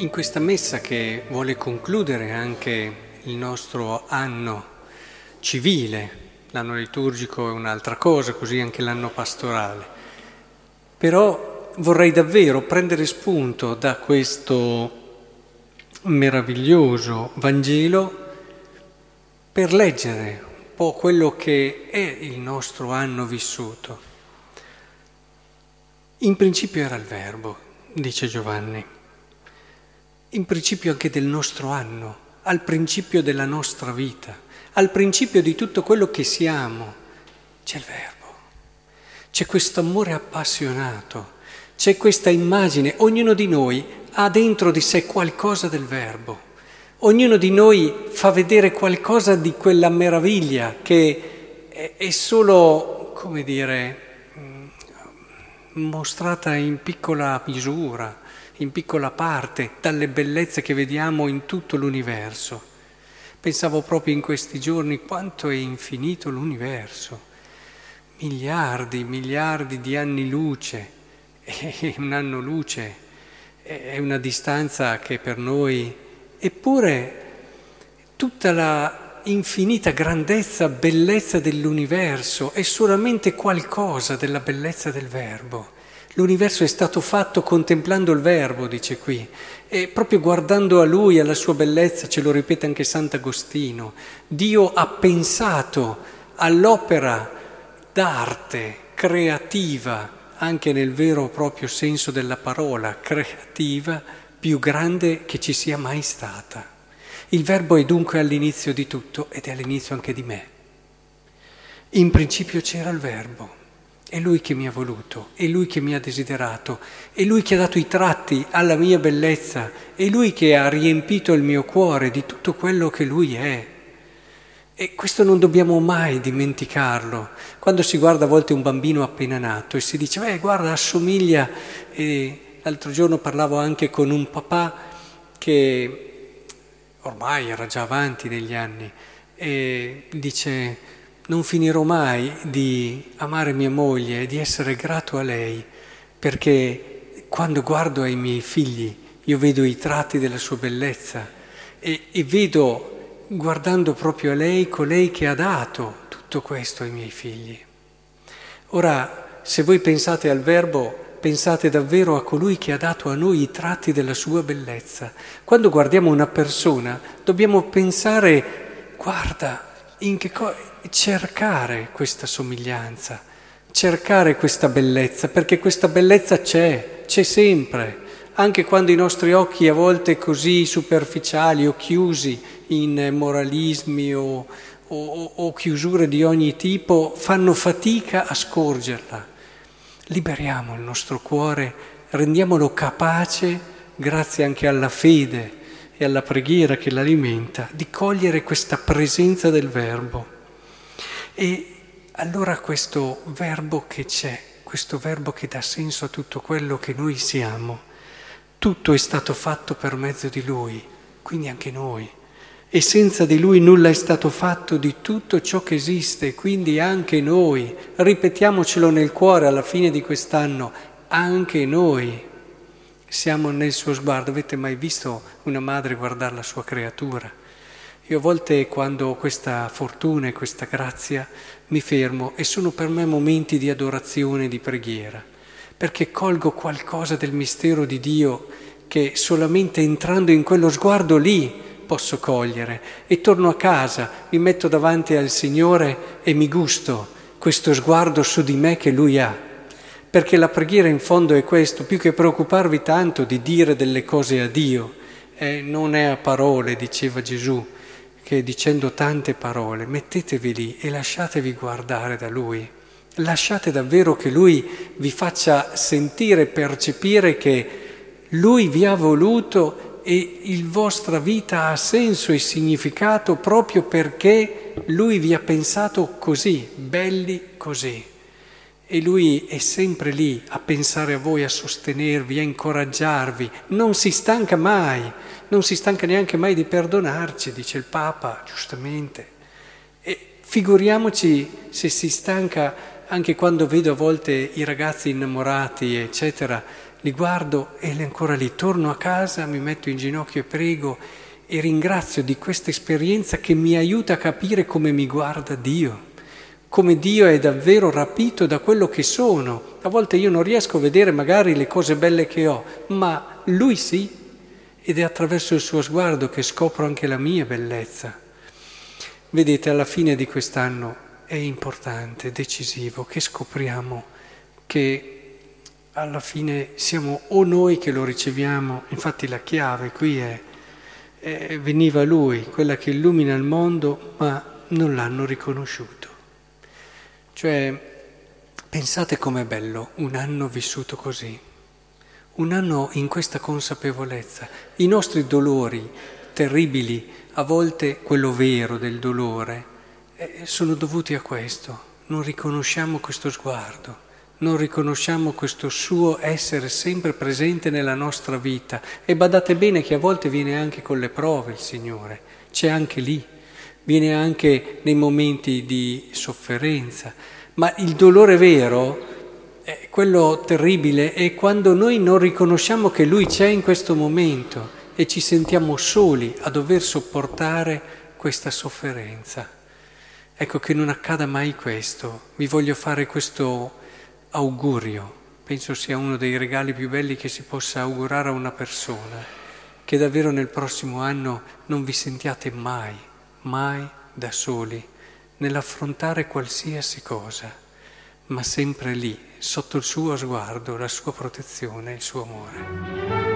In questa messa che vuole concludere anche il nostro anno civile, l'anno liturgico è un'altra cosa, così anche l'anno pastorale, però vorrei davvero prendere spunto da questo meraviglioso Vangelo per leggere un po' quello che è il nostro anno vissuto. In principio era il Verbo, dice Giovanni in principio anche del nostro anno, al principio della nostra vita, al principio di tutto quello che siamo. C'è il verbo, c'è questo amore appassionato, c'è questa immagine, ognuno di noi ha dentro di sé qualcosa del verbo, ognuno di noi fa vedere qualcosa di quella meraviglia che è solo, come dire, mostrata in piccola misura in piccola parte dalle bellezze che vediamo in tutto l'universo. Pensavo proprio in questi giorni quanto è infinito l'universo, miliardi, miliardi di anni luce, e un anno luce è una distanza che per noi, eppure tutta la infinita grandezza, bellezza dell'universo è solamente qualcosa della bellezza del Verbo. L'universo è stato fatto contemplando il Verbo, dice qui, e proprio guardando a Lui, alla sua bellezza, ce lo ripete anche Sant'Agostino, Dio ha pensato all'opera d'arte creativa, anche nel vero proprio senso della parola, creativa, più grande che ci sia mai stata. Il Verbo è dunque all'inizio di tutto ed è all'inizio anche di me. In principio c'era il Verbo è Lui che mi ha voluto, è Lui che mi ha desiderato, è Lui che ha dato i tratti alla mia bellezza, è Lui che ha riempito il mio cuore di tutto quello che Lui è. E questo non dobbiamo mai dimenticarlo. Quando si guarda a volte un bambino appena nato e si dice, beh, guarda, assomiglia. E l'altro giorno parlavo anche con un papà che ormai era già avanti negli anni e dice non finirò mai di amare mia moglie e di essere grato a lei, perché quando guardo ai miei figli io vedo i tratti della sua bellezza e, e vedo, guardando proprio a lei, colei che ha dato tutto questo ai miei figli. Ora, se voi pensate al verbo, pensate davvero a colui che ha dato a noi i tratti della sua bellezza. Quando guardiamo una persona, dobbiamo pensare, guarda, in che cosa cercare questa somiglianza, cercare questa bellezza, perché questa bellezza c'è, c'è sempre, anche quando i nostri occhi a volte così superficiali o chiusi in moralismi o, o, o chiusure di ogni tipo fanno fatica a scorgerla. Liberiamo il nostro cuore, rendiamolo capace, grazie anche alla fede e alla preghiera che l'alimenta, di cogliere questa presenza del Verbo. E allora questo verbo che c'è, questo verbo che dà senso a tutto quello che noi siamo, tutto è stato fatto per mezzo di Lui, quindi anche noi. E senza di Lui nulla è stato fatto di tutto ciò che esiste, quindi anche noi. Ripetiamocelo nel cuore alla fine di quest'anno, anche noi siamo nel suo sguardo. Avete mai visto una madre guardare la sua creatura? Io a volte quando ho questa fortuna e questa grazia mi fermo e sono per me momenti di adorazione, di preghiera, perché colgo qualcosa del mistero di Dio che solamente entrando in quello sguardo lì posso cogliere e torno a casa, mi metto davanti al Signore e mi gusto questo sguardo su di me che Lui ha. Perché la preghiera in fondo è questo, più che preoccuparvi tanto di dire delle cose a Dio, eh, non è a parole, diceva Gesù, che dicendo tante parole, mettetevi lì e lasciatevi guardare da Lui. Lasciate davvero che Lui vi faccia sentire, percepire che Lui vi ha voluto e la vostra vita ha senso e significato proprio perché Lui vi ha pensato così, belli così. E Lui è sempre lì a pensare a voi, a sostenervi, a incoraggiarvi, non si stanca mai non si stanca neanche mai di perdonarci, dice il Papa, giustamente. E figuriamoci se si stanca anche quando vedo a volte i ragazzi innamorati, eccetera, li guardo e ancora lì. Torno a casa, mi metto in ginocchio e prego e ringrazio di questa esperienza che mi aiuta a capire come mi guarda Dio, come Dio è davvero rapito da quello che sono. A volte io non riesco a vedere magari le cose belle che ho, ma Lui sì, ed è attraverso il suo sguardo che scopro anche la mia bellezza. Vedete, alla fine di quest'anno è importante, decisivo, che scopriamo che alla fine siamo o noi che lo riceviamo, infatti la chiave qui è, è veniva lui, quella che illumina il mondo, ma non l'hanno riconosciuto. Cioè, pensate com'è bello un anno vissuto così, un anno in questa consapevolezza. I nostri dolori terribili, a volte quello vero del dolore, eh, sono dovuti a questo, non riconosciamo questo sguardo non riconosciamo questo suo essere sempre presente nella nostra vita. E badate bene che a volte viene anche con le prove il Signore, c'è anche lì, viene anche nei momenti di sofferenza. Ma il dolore vero, è quello terribile, è quando noi non riconosciamo che Lui c'è in questo momento e ci sentiamo soli a dover sopportare questa sofferenza. Ecco che non accada mai questo. Vi voglio fare questo augurio, penso sia uno dei regali più belli che si possa augurare a una persona, che davvero nel prossimo anno non vi sentiate mai, mai da soli nell'affrontare qualsiasi cosa, ma sempre lì, sotto il suo sguardo, la sua protezione, il suo amore.